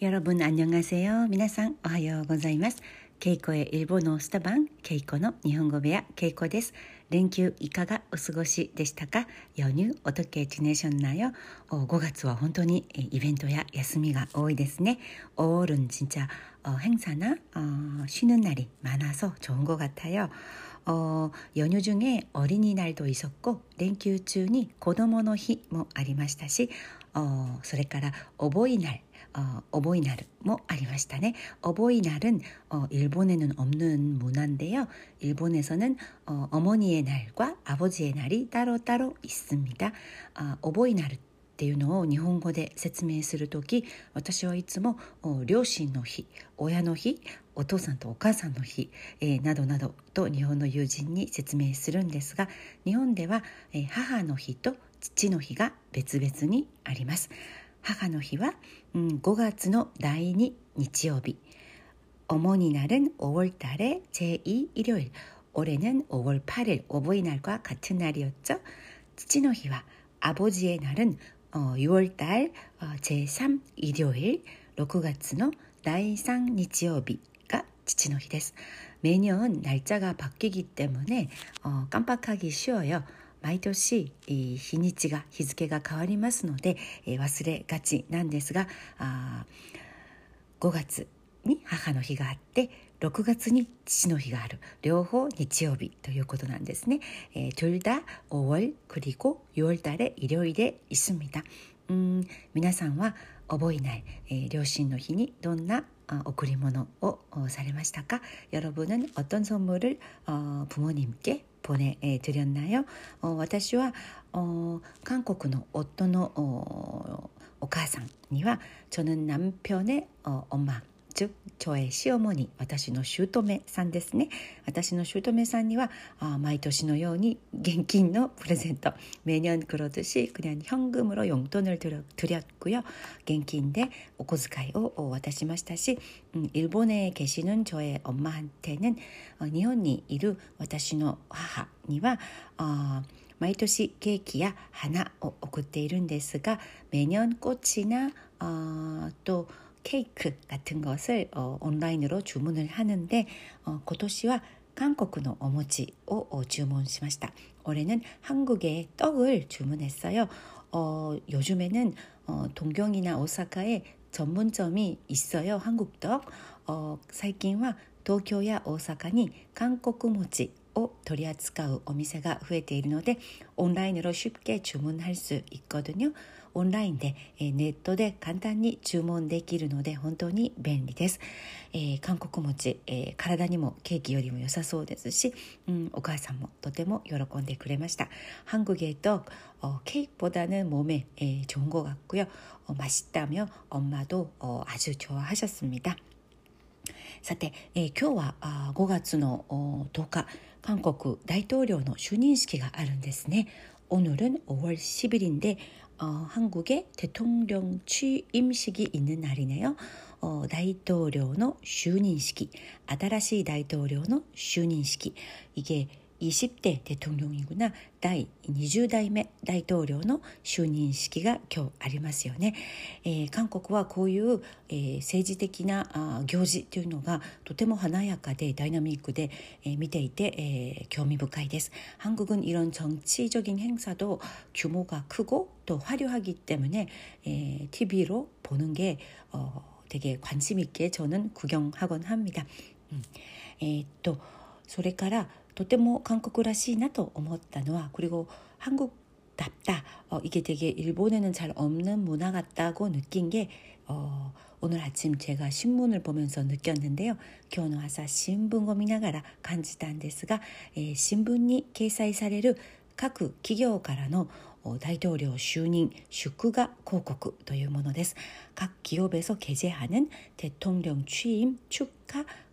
여러분 안녕하세요. 皆さんおはようございます。ケイコへ일본어スタバンケイコの日本語部屋ケイコです。連休いかがお過ごしでしたか연휴어떻게지내셨나요5月は本当にイベントや休みが多いですね. 5월은진짜행사나쉬는날이많아서좋은것같아요 어, 연휴 중에 어린이날도 있었고連休 중이 子供の日もありましたし 어, それからおぼい날 어, 어버이날 뭐 아리마시다네. 어버이날은 어, 일본에는 없는 문화인데요. 일본에서는 어, 어머니의 날과 아버지의 날이 따로따로 있습니다. 어, 어버이날 っていうのを日本語で説明する時私はいつも両親の日親の日お父さんとお母さんの日、えー、などなどと日本の友人に説明するんですが日本では、えー、母の日と父の日が別々にあります 母の日は、うん、5月の第2日曜日어머니날은5월달의 제2일요일올해는5월8일오버이날과같은날이었죠父の日は아버지의날은 어, 6월달 어, 제3 일요일 6月の第3日曜日が父の日です。 매년 날짜가 바뀌기 때문에 어, 깜빡하기 쉬워요. 毎年日にちが日付が変わりますので忘れがちなんですが5月に母の日があって6月に父の日がある。両方日曜日ということなんですね。え、둘다5월그리고6월달에일요일에있습니 다。 皆さんは覚えない、え、両親の日にどんな 贈り物をされましたか여러분은어떤선물을부모님께보내드렸나요私は韓国の夫のお母さんには저는남편의엄마 즉 저의 시어머니, 私の姑さんですね. 私の姑さんには 아, 毎年のように現金のプレゼント 매년 그러듯이 그냥 현금으로 용돈을 드렸고요. 現金でお小遣いを渡しましたし 음, 일본에 계시는 저의 엄마한테는 어, 일본에 이루 私の母には 어, 毎年ケーキや花を送っているんですが매년 꽃이나 어, 또 케이크 같은 것을 어, 온라인으로 주문을 하는데 어, 今年は 한국の お餅を 주문시ました. 올해는 한국의 떡을 주문했어요. 어, 요즘에는 어, 동경이나 오사카에 전문점이 있어요. 한국떡. 어, 最近は東京や大阪に韓国餅 を取り扱うお店が増えているのでオンライン으로쉽게주문할수있거든요オンラインで、えー、ネットで簡単に注文できるので本当に便利です、えー、韓国餅、えー、体にもケーキよりも良さそうですし、うん、お母さんもとても喜んでくれました한국의떡어케이크보다는몸에에좋은것같고요어맛있다며엄마도어아주좋아하셨습니다さて、えー、今日はあ5月の10日 韓国大統領の就任式があるんですね。오늘은5월10일인데어한국의대통령취임식이있는날이네요大統領の就任式新しい大統領の就任式이게 20대 대통령이구나. 第20代目大統領の就任式が今日ありますよね。えー、韓国はこういう、えー、政治的なあ行事というのがとても華やかでダイナミックで、えー、見ていて、えー、興味深いです。한국은이런정치적인행사도규모가크고또화려하기때문에 에, TV로 보는 게 어, 되게 관심 있게 저는 구경하곤 합니다. 음, えっと それからとても韓国らしいなと思ったのは그리고한국답다어이게되게일본에는잘없는문화같다고느낀게어오늘아침제가신문을보면서느꼈는데요今日の朝新聞を見ながら感じたんですが、えー、新聞に掲載される各企業からの大統領就任祝賀広告というものです。各기업에서게재하는대통령취임축하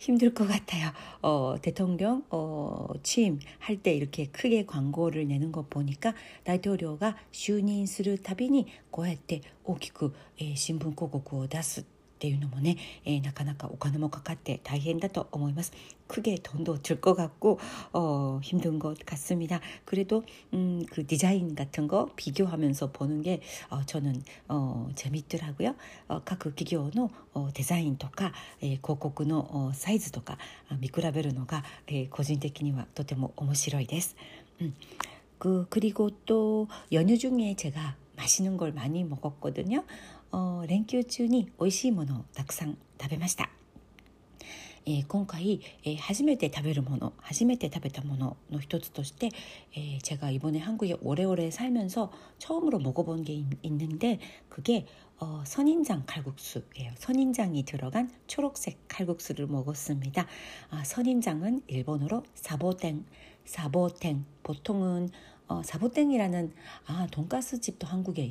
힘들 것 같아요. 어, 대통령 어, 취임할 때 이렇게 크게 광고를 내는 거 보니까 대통령가 就任するたびにこうやって大きく、えー、新聞広告を出す っていうのもね、えー、なかなかお金もかかって大変だと思います. 크게 돈도 들 것 같고 어, 힘든 것 같습니다. 그래도 음, 그 디자인 같은 거 비교하면서 보는 게 어, 저는 어, 재밌더라고요. 어, 각 그 기업の 어, 디자인 とか, 에, 広告の 어, 사이즈 とか 아, 見比べるのが 에, 個人的にはとても面白いです. 음. 그 그리고 또 연휴 중에 제가 맛있는 걸 많이 먹었거든요. 어,連休中に美味しいものをたくさん食べました。えー、今回、えー、初めて食べるもの初めて食べたものの一つとしてえ제가이번에한국에오래오래살면서처음으로먹어본게있는데그게어선인장칼국수예요선인장이들어간초록색칼국수를먹었습니다아선인장은일본어로사보땡사보땡보통은어사보땡이라는아돈가스집도한국에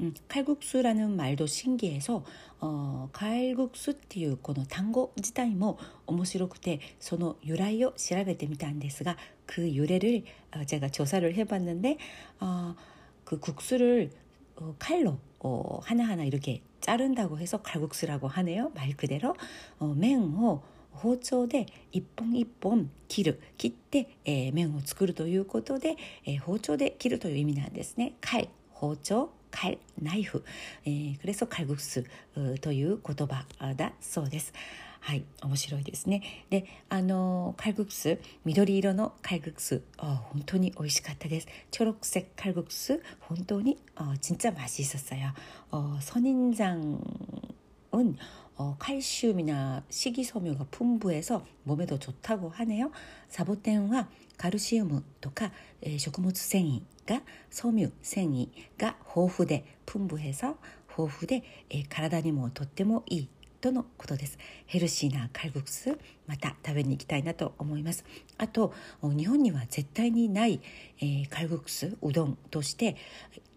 음, 칼국수라는 말도 신기해서 어, 칼국수 っていうこの 단어 自体も面白くてその由来を調べてみたんですが그 유래를 어, 제가 조사를 해봤는데 어, 그 국수를 어, 칼로 어, 하나하나 이렇게 자른다고 해서 칼국수라고 하네요. 말 그대로 어, 맹호 包丁で一本一本切る切って、えー、麺を作るということで、えー、包丁で切るという意味なんですね。칼包丁 칼, 나이프. 예, 그래서 칼국수 という言葉だそうです。はい、面白いですね。で、あの칼국수緑色の칼국수 어本当に美味しかったです。초록색칼국수本当に어진짜맛있었어요어선인장은 어, 칼슘이나 식이섬유가 풍부해서 몸에도 좋다고 하네요. 사보텐과 가르시움 とか食物繊維が 섬유, 繊維が 豊富で 풍부해서 豊富で体にもとってもいいとのことですヘルシーなカルクスまた食べに行きたいなと思いますあと日本には絶対にない、えー、カルクスうどんとして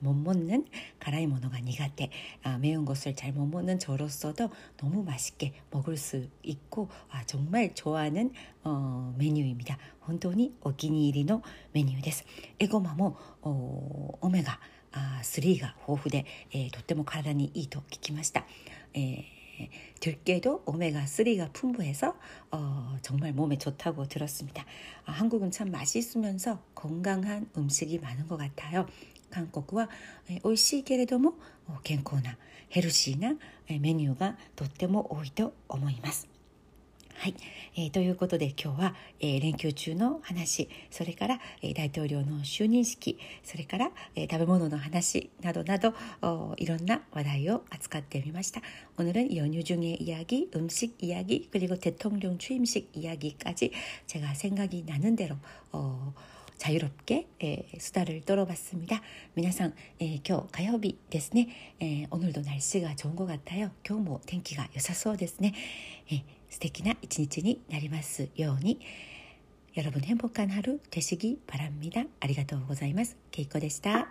먹는 아, 매운 것을 잘 못 먹는 저로서도 너무 맛있게 먹을 수 있고 아, 정말 좋아하는 어, 메뉴입니다. 本当にお気に入りの 메뉴です. 에고마모 어, 오메가 아, 3가 豊富で、えー、とっても体にいいと聞きました。えー 들깨도 오메가3가 풍부해서 어, 정말 몸에 좋다고 들었습니다. 아, 한국은 참 맛있으면서 건강한 음식이 많은 것 같아요. 한국は美味しいけれども健康なヘルシーなメニューがとっても多いと思います。はい、えー、ということで今日は、えー、連休中の話それから、えー、大統領の就任式それから、えー、食べ物の話などなどいろんな話題を扱ってみました오늘은연휴중의이야기음식이야기그리고대통령취임식이야기까지제가생각이나는대로어 자유롭게 에, 수다를 떨어봤습니다. 皆さん, 에, 今日 火曜日ですね. 에, 오늘도 날씨가 좋은 것 같아요. 今日も 天気が 良さそうですね. 에, 素敵な 一日に なりますように. 여러분 행복한 하루 되시기 바랍니다. ありがとうございます. 케이코でした.